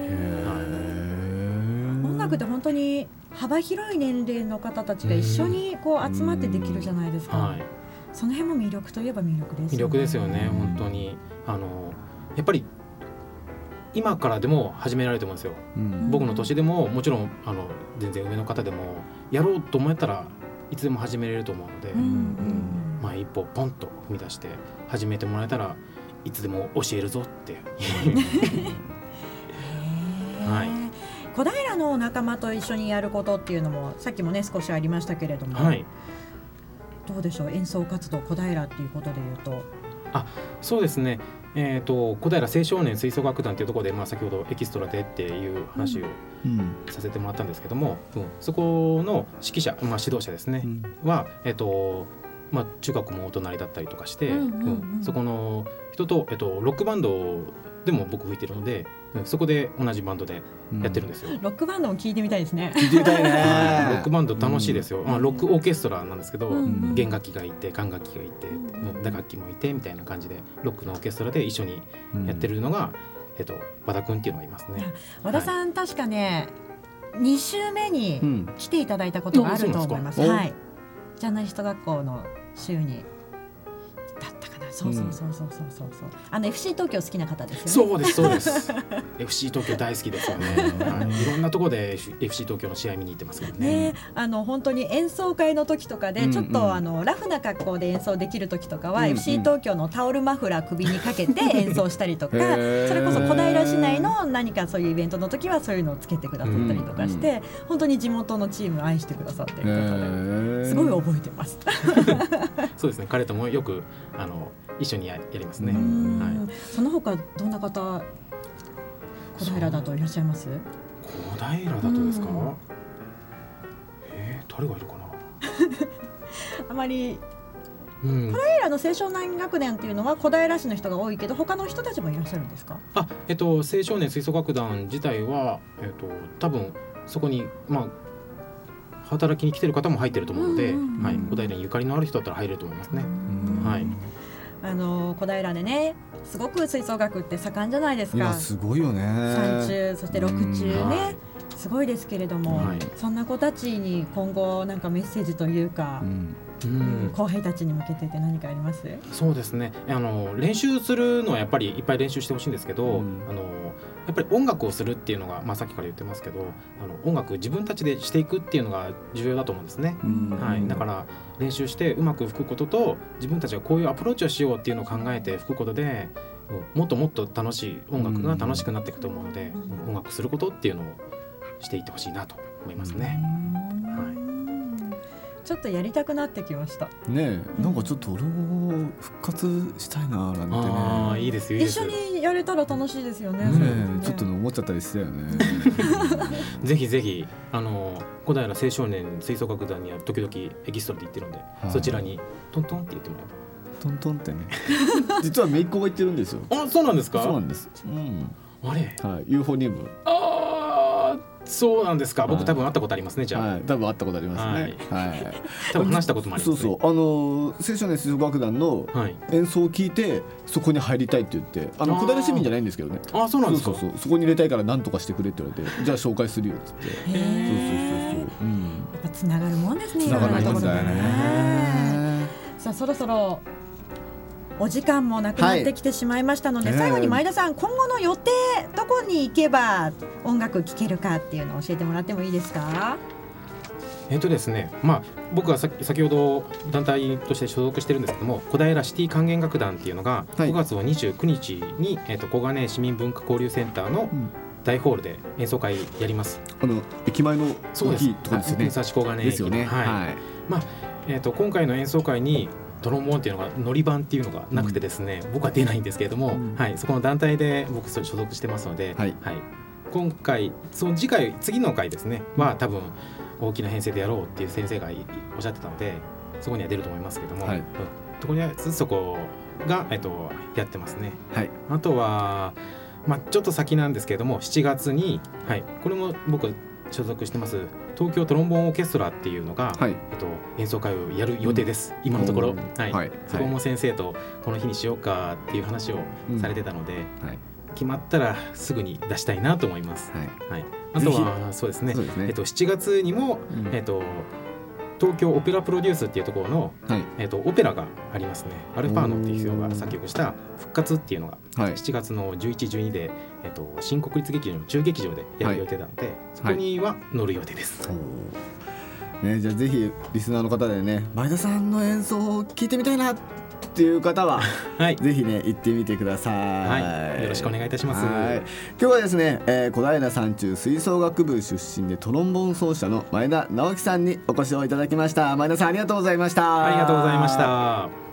音楽って本当に幅広い年齢の方たちが一緒にこう集まってできるじゃないですか、はい。その辺も魅力といえば魅力です魅力ですよね、本当に。あのやっぱり今からでも始められると思うんですよ、うん。僕の年でももちろんあの全然上の方でもやろうと思ったらいつでも始めれると思うので、うんうん。まあ一歩ポンと踏み出して始めてもらえたらいつでも教えるぞって。はい。小平の仲間と一緒にやることっていうのもさっきもね少しありましたけれども、はい。どうでしょう？演奏活動小平っていうことでいうと。そうですね。えー、と小平青少年吹奏楽団というところで、まあ、先ほどエキストラでっていう話をうん。させてもらったんですけども、うん。そこの指揮者、まあ、指導者ですね、は、えっとまあ、中学もお隣だったりとかして、うんうんうんうん。そこの人と、えっと、ロックバンドでも僕吹いてるので、うんそこで同じバンドでやってるんですよ。ロックバンドも聞いてみたいですね。聞いてみたいはい ロッねクバンド楽しいですよ、まあ、ロックオーケストラなんですけど、うんうん弦楽器がいて管楽器がいて、うんうん打楽器もいてみたいな感じでロックのオーケストラで一緒にやってるのが、えっと、和田君っていうのがいますね。和田さん、確かね2週目にうん来ていただいたことがあると思います。はい。ジャーナリスト学校の週に。そうそうそうそうそう。そうそう。あの FC 東京好きな方ですよね。そうですそうです。FC 東京大好きですよね、はい、いろんなところで FC 東京の試合見に行ってますからね。ね、あの本当に演奏会の時とかでうんうんちょっとあのラフな格好で演奏できる時とかはうんうん。FC 東京のタオルマフラー首にかけて演奏したりとか それこそ小平市内の何かそういうイベントの時はそういうのをつけてくださったりとかして本当に地元のチームを愛してくださっている方ですごい覚えてます。そうですね彼ともよくあの一緒にややりますね、うん。はい、その他どんな方小平だといらっしゃいます？小平だとですか、うん。えー、誰がいるかな？あまり。うん、小平の青少年学年っていうのは小平市の人が多いけど他の人たちもいらっしゃるんですか？あえっと青少年吹奏楽団自体はえっと多分そこにまあ働きに来てる方も入ってると思うので、うんうんうん。はい、小平にゆかりのある人だったら入れると思いますね。はいあの小平でねすごく吹奏楽って盛んじゃないですか。今すごいよね。三中そして六中はねい。すごいですけれども、はい。そんな子たちに今後なんかメッセージというかう、んうん。後輩たちに向けてって何かあります？そうですね。あの練習するのはやっぱりいっぱい練習してほしいんですけど、うん。あのやっぱり音楽をするっていうのが、まあ、さっきから言ってますけどあの音楽自分たちでしていくっていうのが重要だと思うんですね。うん。はい、だから練習してうまく吹くことと自分たちがこういうアプローチをしようっていうのを考えて吹くことでうんもっともっと楽しい音楽が楽しくなっていくと思うので、うん。音楽することっていうのをしていってほしいなと思いますね。ちょっとやりたくなってきました。ねえなんかちょっと俺も復活したいななんてね。ああいいですよいいです一緒にやれたら楽しいですよね。ねちょっとね思っちゃったりしてたよね。ぜひぜひあの小平青少年吹奏楽団には時々エキストラで行ってるので、い。そちらにトントンって言ってもらトントンってね。実は姪っ子が言ってるんですよ。えばあそうなんですか？そうなんです。うん。あれ？はいユーフォニウム。ああそうなんですか？僕はい。多分会ったことありますねじゃあ、はい。多分会ったことありますね。はい。多分話したこともありますね。そうそう。あの青少年吹奏楽団のはい。演奏を聞いてそこに入りたいって言ってあのあー。小平市民じゃないんですけどね。あそうなんですか？そうそうそう。そこに入れたいから何とかしてくれって言われて じゃあ紹介するよっつって。そうそうそうそう。うん。やっぱつながるもんですね。つながるもんだよね。さあそろそろお時間もなくなってきてしまいましたので、はい最後に前田さん、今後の予定どこに行けば音楽聴けるかっていうのを教えてもらってもいいですか？えっとですね、まあ、僕はさ先ほど団体として所属してるんですけども小平シティ管弦楽団っていうのがはい。5月の29日に、えっと小金井市民文化交流センターのん。大ホールで演奏会やります。あの駅前の大きいところですよね。武蔵小金井駅ですよね。はい。はい。えっと今回の演奏会にトロンボーンっていうのが乗り番っていうのがなくてですね、僕は出ないんですけれども、うん。はい、そこの団体で僕所属してますので、はい。今回その次回次の回ですねは多分大きな編成でやろうっていう先生がいおっしゃってたのでそこには出ると思いますけれども、はい。とりあえずそこが、えっと、やってますね。はい。あとは、まあ、ちょっと先なんですけれども7月に、はい、これも僕所属してます東京トロンボーンオーケストラっていうのが、はい。えっと、演奏会をやる予定です、今のところ。はい。はい。そこも先生とこの日にしようかっていう話をされてたので、はい。決まったらすぐに出したいなと思います。はい。はい、あとはそうですね。ね。えっと、7月にも、うん。えっと、東京オペラプロデュースっていうところの、はい。えっと、オペラがありますね。アルファーノっていう人が作曲した「復活」っていうのがはい。7月の1112で、えっと、新国立劇場の中劇場でやる予定なので、そこには乗る予定です。ね、じゃあぜひリスナーの方でね前田さんの演奏を聞いてみたいなっていう方は はい、ぜひね行ってみてください。はい、よろしくお願いいたします。はい今日はですね、えー小平山中吹奏楽部出身でトロンボーン奏者の前田直樹さんにお越しをいただきました前田さんありがとうございましたありがとうございました。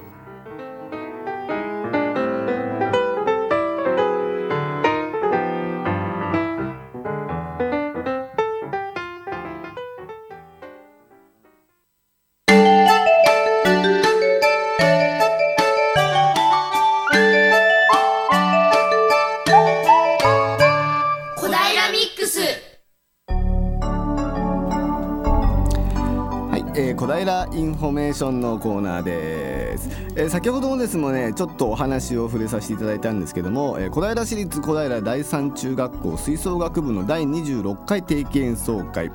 ションのコーナーです、えー先ほどもですもねちょっとお話を触れさせていただいたんですけども、えー小平市立小平第三中学校吹奏楽部の第26回定期演奏会、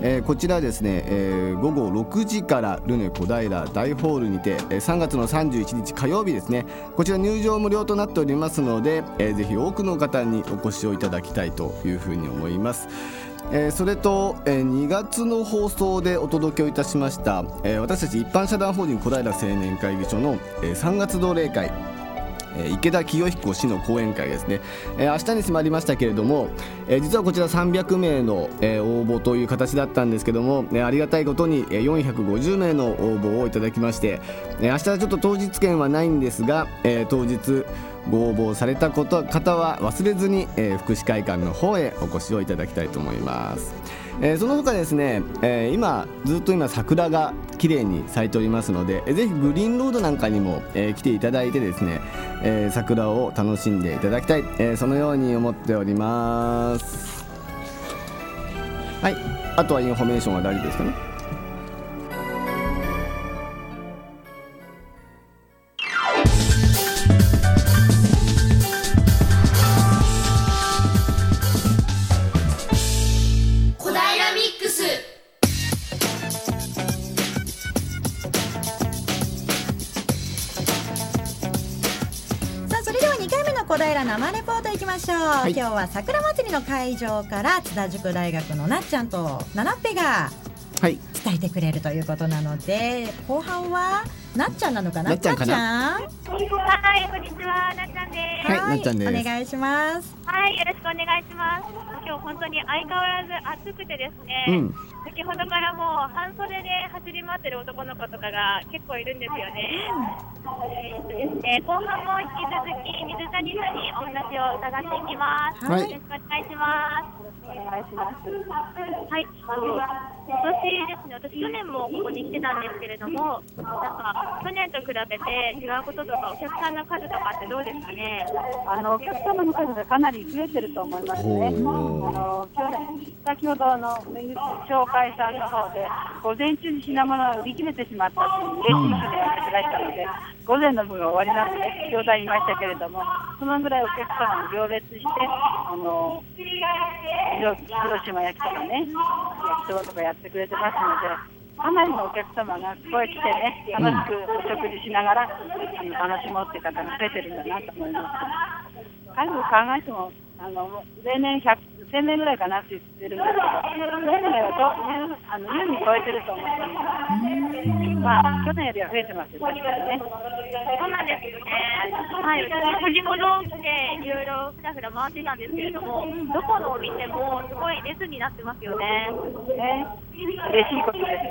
えーこちらですね、えー午後6時からルネ小平大ホールにて、えー3月の31日火曜日ですね。こちら入場無料となっておりますので、えーぜひ多くの方にお越しをいただきたいというふうに思います。えーそれと、えー2月の放送でお届けをいたしました、えー私たち一般社団法人小平青年会議所の、えー3月同例会池田清彦氏の講演会ですね、えー明日に迫りましたけれども、え実はこちら300名の、え応募という形だったんですけども、ありがたいことに、えー450名の応募をいただきまして、えー明日はちょっと当日券はないんですが、え当日ご応募されたこと方は忘れずに、え福祉会館の方へお越しをいただきたいと思います。えーその他ですね、えー今ずっと今桜が綺麗に咲いておりますので、えーぜひグリーンロードなんかにも、えー来ていただいてですね、えー桜を楽しんでいただきたい、えーそのように思っております。はい。あとはインフォメーションは大丈夫ですかね？ましょう、い。今日は桜祭りの会場から津田塾大学のなっちゃんとななっぺがはい。伝えてくれるということなので後半はなっちゃんなのかな？なっちゃんかな？はい、こんにちは、なっちゃんです。はいなっちゃんです。お願いします。はい、よろしくお願いします。今日本当に相変わらず暑くてですね、うん先ほどからもう半袖で走り回ってる男の子とかが結構いるんですよね。えー後半も引き続き水谷さんにお話を伺っていきます。はいよろしくお願いします。お願いします。はい。今年ですね、私去年もここに来てたんですけれども、なんか去年と比べて違うこととかお客さんの数とかってどうですかね？あのお客様の数がかなり増えてると思いますね。の去年先ほどあの紹介さんの方で午前中に品物が売り切れてしまったというレシートでお願いしたので、午前の分が終わりなので先ほど言いましたけれども、そのぐらいお客様も行列してあの広広島焼きとかね焼きそばとかやってくれてますので。かなりのお客様がここへ来てね、楽しくお食事しながら、あの楽しもうって方が増えてるんだなと思います。介護考えても、あの例年100、1000年ぐらいかなって言ってるんですけど、例年はとあの優に超えてると思ってます。まあ、去年よりは増えてますよ、ね。そうなんですよね。はい、私、個人もローンでいろいろふらふら回ってたんですけれども、どこのお店もすごい列になってますよね。ね、嬉しいことですね。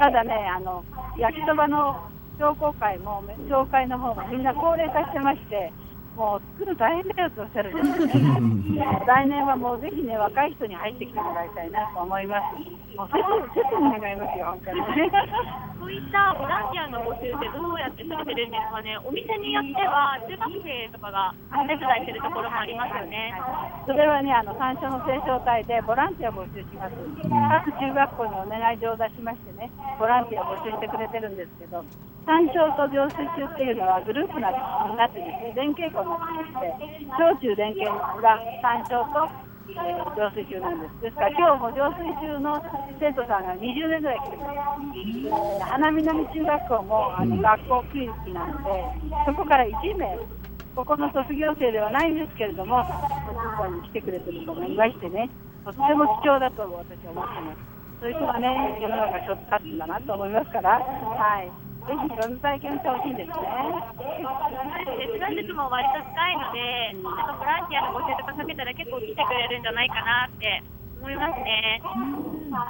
ただね、あの焼きそばの商工会も紹介の方もみんな高齢化してまして、もう作る大変だよとおっしゃるんですよね。来年はもうぜひね、若い人に入ってきてもらいたいなと思います。もう切に願いますよ、本当に。そういったボランティアの募集ってどうやってされてるんですかね。お店によっては中学生とかが手伝いしてるところもありますよね。それはね、あの山椒の清掃隊でボランティア募集します。各中学校にお願い状を出しましてね、ボランティア募集してくれてるんですけど、山椒と浄水中っていうのはグループになってですね、連携校になってまして、小中連携が山椒と、えー浄水中なんです。ですから今日も浄水中の生徒さんが20年ぐらい来てます。花南中学校もあの学校区域なんで、そこから1名、ここの卒業生ではないんですけれども、ここに来てくれてる人がいましてね、とっても貴重だと私は思ってます。そういう人がね、世の中一つ立つんだなと思いますから、はい。ぜひいろんな体験してほしいんですね。接待率も割と高いので、なんかボランティアの募集とかかけたら結構来てくれるんじゃないかなって思いますね。そ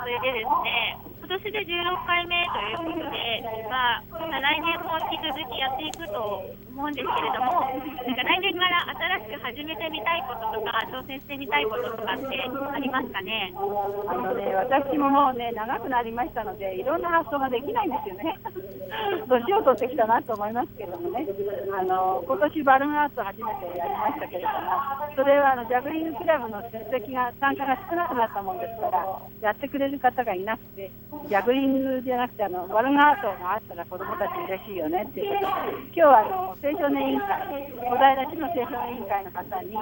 れでですね、今年で16回目ということで、まあ、来年も引き続きやっていくと思うんですけれども、なんか来年から新しく始めてみたいこととか、挑戦してみたいこととかってありますかね？あのね、私ももうね、長くなりましたので、いろんな発想ができないんですよね。年を取ってきたなと思いますけどもね、あの今年バルーンアーツを初めてやりましたけれども、それはあのジャグリングクラブの出席が、参加が少なくなったもんですから、やってくれる方がいなくて、ジャグリングじゃなくてあの、バルーアートがあったら子どもたち嬉しいよねっていうことで、今日はあの青少年委員会、小平市の青少年委員会の方に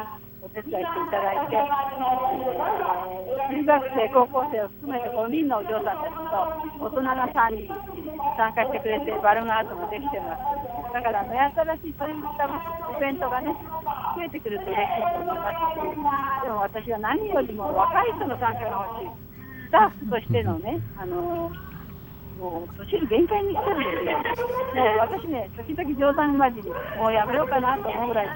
お手伝いしていただいて、え中学生、高校生を含めて5人のお嬢さんたちと大人が3人参加してくれて、バルーアートもできてます。だから、目新しいそういったイベントがね、増えてくると嬉しいと思います。でも私は何よりも若い人の参加が欲しい。スタッフとしてのね、あのもう年に限界に来てるんですよ。もう私ね、時々冗談交じり、もうやめようかなと思うぐらいで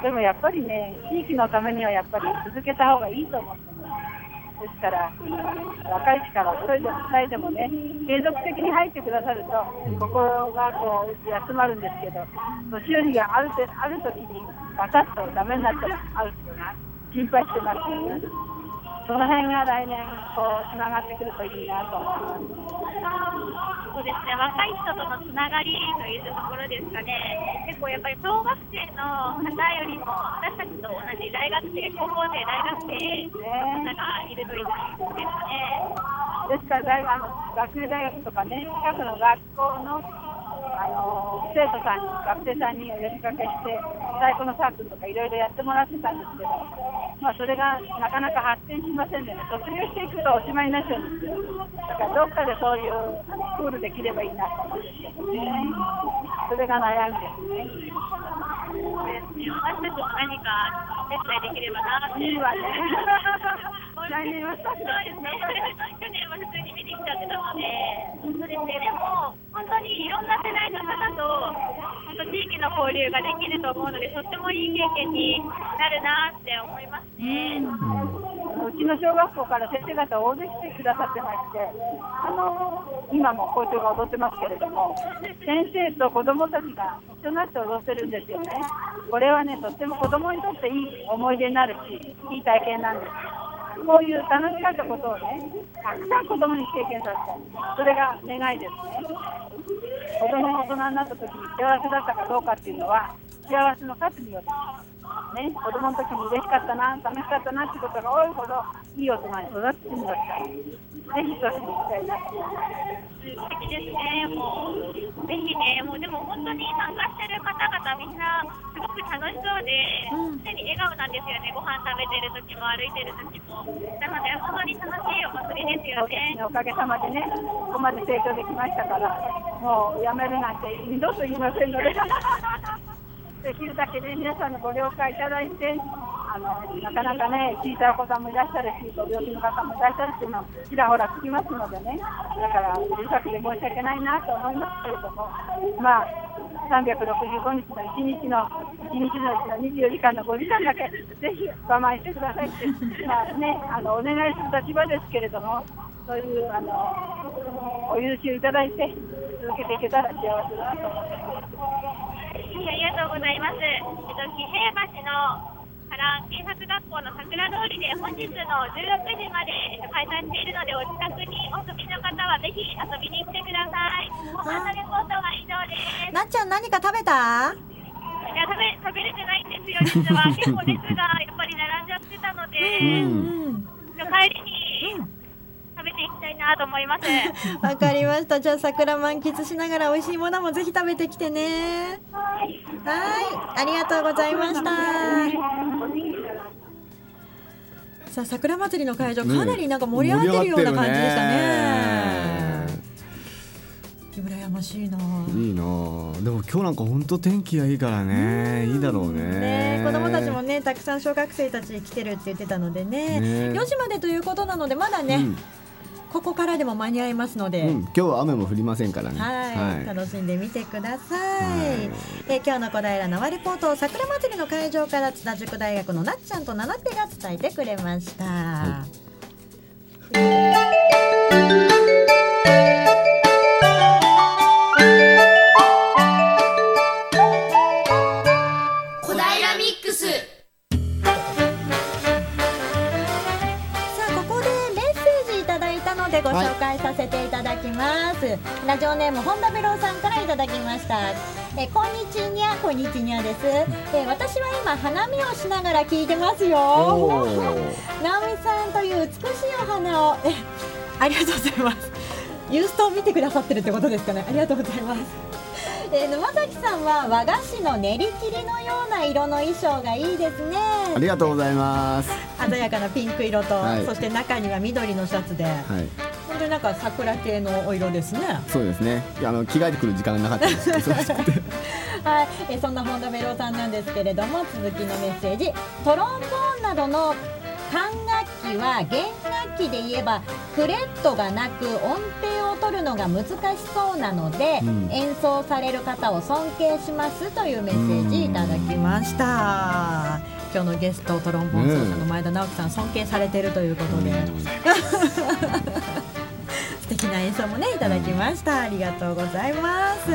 す。でもやっぱりね、地域のためにはやっぱり続けた方がいいと思ってます。ですから、若い力、一人でも二人でもね、継続的に入ってくださると、心がこう休まるんですけど、年寄りがあるてある時にバタッとダメになっちゃうっていうのは心配してます、ね。その辺が来年こうつながってくるといいなと思います。そうですね、若い人とのつながりというところですかね、結構やっぱり小学生の方よりも、私たちと同じ大学生、高校生、大学生の方がいるといいですね。ですから大学学生大学とかね、近くの学校のあの生徒さんに、学生さんに呼びかけして、太鼓のサークルとかいろいろやってもらってたんですけど、まあ、それがなかなか発展しませんでね、卒業していくとおしまいになっちゃうんですよ。だからどっかでそういうスクールできればいいなと思うんですけどね。それが悩みですね。私たちも何かお手伝いできればなって。いいわね。来年はそうですね。去年は普通に見に来ちゃってたので、そうですね。でも本当にいろんな世代の方と本当地域の交流ができると思うので、とってもいい経験になるなって思いますね。うちの小学校から先生方大勢来てくださってまして、あの今も校長が踊ってますけれども、先生と子どもたちが一緒になって踊ってるんですよね。これはね、とっても子どもにとっていい思い出になるし、いい体験なんです。こういう楽しかったことをね、たくさん子供に経験させたい。それが願いですね。子供が大人になった時に幸せだったかどうかっていうのは、幸せの数による。ね、子供の時に嬉しかったな、楽しかったなってことが多いほど、いい大人に育ってみました。ぜひそうしたいな。素敵ですね。もうぜひね、もうでも本当に参加してる方々みんなすごくく楽しそうで、常に笑顔なんですよね、ご飯食べてる時も歩いてる時も。なので、本当に楽しいお祭りですよね。おかげさまでね、ここまで成長できましたから、もうやめるなんて二度と言いませんので、できるだけね、皆さんのご了解いただいて、あのなかなかね、小さいお子さんもいらっしゃるし、ご病気の方もいらっしゃるっていうのをちらほら聞きますのでね、だから、うるさくて申し訳ないなと思いますけれども、まあ、365日の1日の、1日のうちの24時間の5時間だけ、ぜひ我慢してくださいって、まあね、あのお願いする立場ですけれども、そういうあのお許しをいただいて、続けていけたら幸せだなと思ってます。はい、ありがとうございます。えっと、喜平橋のから警察学校の桜通りで本日の16時までえっと開催しているので、お近くにお住みの方はぜひ遊びに来てください。もう朝レポートは以上です。なっちゃん何か食べた？いや食べ食べれてないんですよ、実は。結構列がやっぱり並んじゃってたので、うん帰りにたいなと思います。わかりました。じゃあ桜満喫しながら美味しいものもぜひ食べてきてね。はい。ありがとうございました。さあ桜祭りの会場かなりなんか盛り上がってるような感じでしたね。羨ましいな。いいな。あでも今日なんか本当天気がいいからね。いいだろうね。ね子供たちもねたくさん小学生たち来てるって言ってたのでね。ね。4時までということなのでまだね、うんここからでも間に合いますので、うん、今日は雨も降りませんからね。はい、楽しんでみてください。はい。えー今日の小平生レポートを桜祭りの会場から津田塾大学のなっちゃんとななってが伝えてくれました。は小ご紹介させていただきます、ラジオネーム本田ベローさんからいただきました。えこんにちにゃこんにちにゃです。え私は今花見をしながら聞いてますよ。直美さんという美しいお花をえありがとうございます。ユーストを見てくださってるってことですかね。ありがとうございます。えー沼崎さんは和菓子の練り切りのような色の衣装がいいですね。ありがとうございます。鮮やかなピンク色と、はい。そして中には緑のシャツで、はい本当になんか桜系のお色ですね。そうですね。あの着替えてくる時間がなかったです。はい、えそんな本田ベロさんなんですけれども続きのメッセージ。トロンボーンなどの管楽器は弦楽器で言えばフレットがなく音程を取るのが難しそうなので、うん。演奏される方を尊敬しますというメッセージいただきました。今日のゲストトロンボーン奏者の前田直樹さん尊敬されているということで、素敵な演奏もねいただきました、ありがとうございます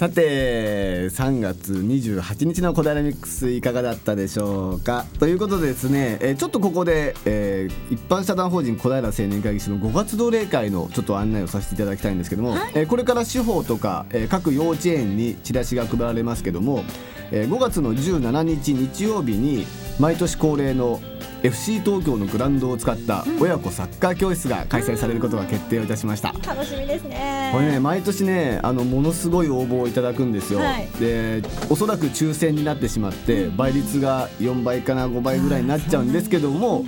さて3月28日の小平ミックスいかがだったでしょうか？ということでですね、えーちょっとここで、えー一般社団法人小平青年会議所の5月同例会のちょっと案内をさせていただきたいんですけども、えーこれから司法とか、えー各幼稚園にチラシが配られますけども、えー5月の17日日曜日に毎年恒例の FC 東京のグラウンドを使った親子サッカー教室が開催されることが決定をいたしました。楽しみですね。これね毎年ねあのものすごい応募をいただくんですよ、はい。でおそらく抽選になってしまって倍率が4倍かな5倍ぐらいになっちゃうんですけども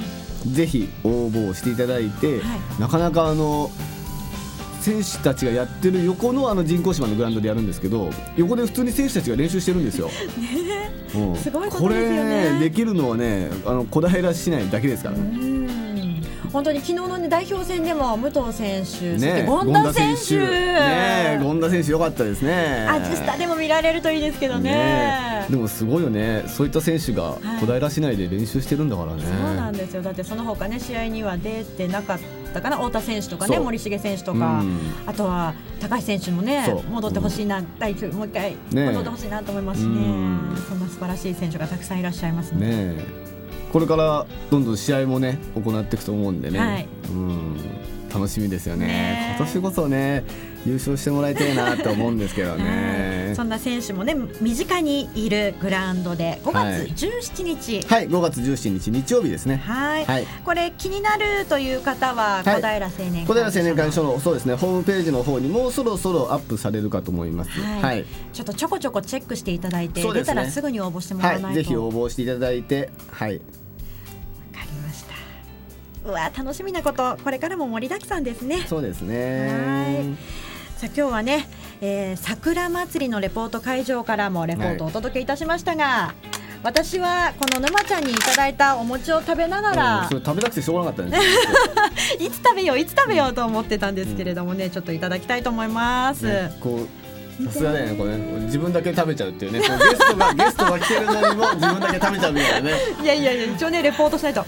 ぜひ応募をしていただいて、はなかなかあの選手たちがやってる横のあの人工芝のグラウンドでやるんですけど横で普通に選手たちが練習してるんですよ。うん。すごいことですよね。これできるのはねあの小平市内だけですから。ね。うん。本当に昨日の、ね、代表戦でも武藤選手、そしてね権田選手、ね権田選手良かったですね。アジスタでも見られるといいですけどね。でもすごいよね。そういった選手が小平市内で練習してるんだからね、そうなんですよ。だってその他ね試合には出てなかったかな太田選手とかね森重選手とか、うん。あとは高橋選手もね戻ってほしいな、第一もう一回ね戻ってほしいなと思いますしね。うん。そんな素晴らしい選手がたくさんいらっしゃいますね。これからどんどん試合もね行っていくと思うんでね、はい。うん。楽しみですよね。ね今年こそね優勝してもらいたいなと思うんですけどね。そんな選手もね身近にいるグラウンドで5はい。月17日。はい5月17日日曜日ですね。はい。はい。これ気になるという方ははい。小平青年小平青年会所所のそうですね。ホームページの方にもうそろそろアップされるかと思います。はい。はい、ちょっとちょこちょこチェックしていただいて、ね。出たらすぐに応募してもらわないと、はいぜひ応募していただいてはい。わかりました。うわ楽しみなこと。これからも盛りだくさんですね。そうですはねさあ今日はね、えー、桜祭りのレポート会場からもレポートをお届けいたしましたが、私はこの沼ちゃんにいただいたお餅を食べながら、うん食べたくてしょうがなかったんですよいつ食べよういつ食べようと思ってたんですけれどもね、ちょっといただきたいと思います、ねこうさすがねこれね自分だけ食べちゃうっていうねゲストがゲストが来てるのにも自分だけ食べちゃうみたいなね。いやいやいや一応ねレポートしないと。な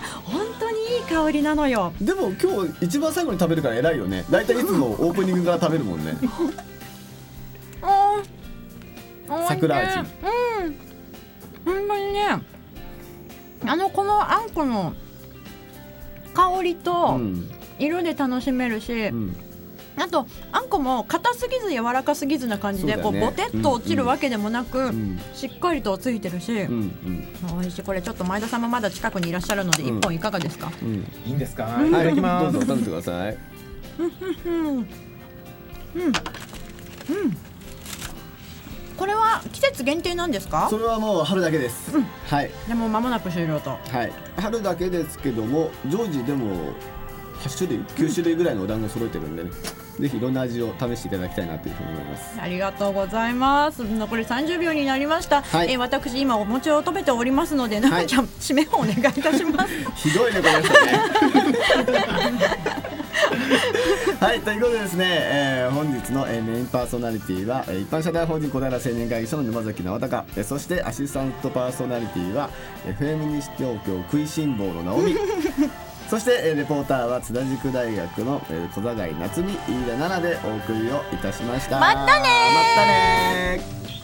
本当にいい香りなのよ。でも今日一番最後に食べるから偉いよね。大体いつもオープニングから食べるもんね。桜味。うん。本当にね。あのこのあんこの香りうとん。色で楽しめるし、うんあとあんこも硬すぎず柔らかすぎずな感じで、こうボテッと落ちるわけでもなく、うんしっかりとついてるし、うんうん。美味しい。これちょっと前田さんもまだ近くにいらっしゃるのでうん。一本いかがですか、うん。いいんですか、はいいただきます。どうぞ食べてくださいうん。うん。うん。これは季節限定なん。ですかそれはもう春だけです、はいでも間もなく終了とはい春だけですけども常時でも8種類9種類ぐらいのお団子揃えてるん。でね、ぜひいろんな味を試していただきたいなというふうに思います。ありがとうございます。残り30秒になりました、はい。えー私今お餅を食べておりますのでななちゃん、締めをお願いいたします。ひどいねこの人ね。はいということでですね、えー本日の、えーメインパーソナリティは、えー一般社団法人小平青年会議所の沼崎直隆、えーそしてアシスタントパーソナリティは FM 西東京食いしん坊の直美そして、えーレポーターは津田塾大学の、えー小坂井夏美飯田奈々でお送りをいたしました。またねー。またねー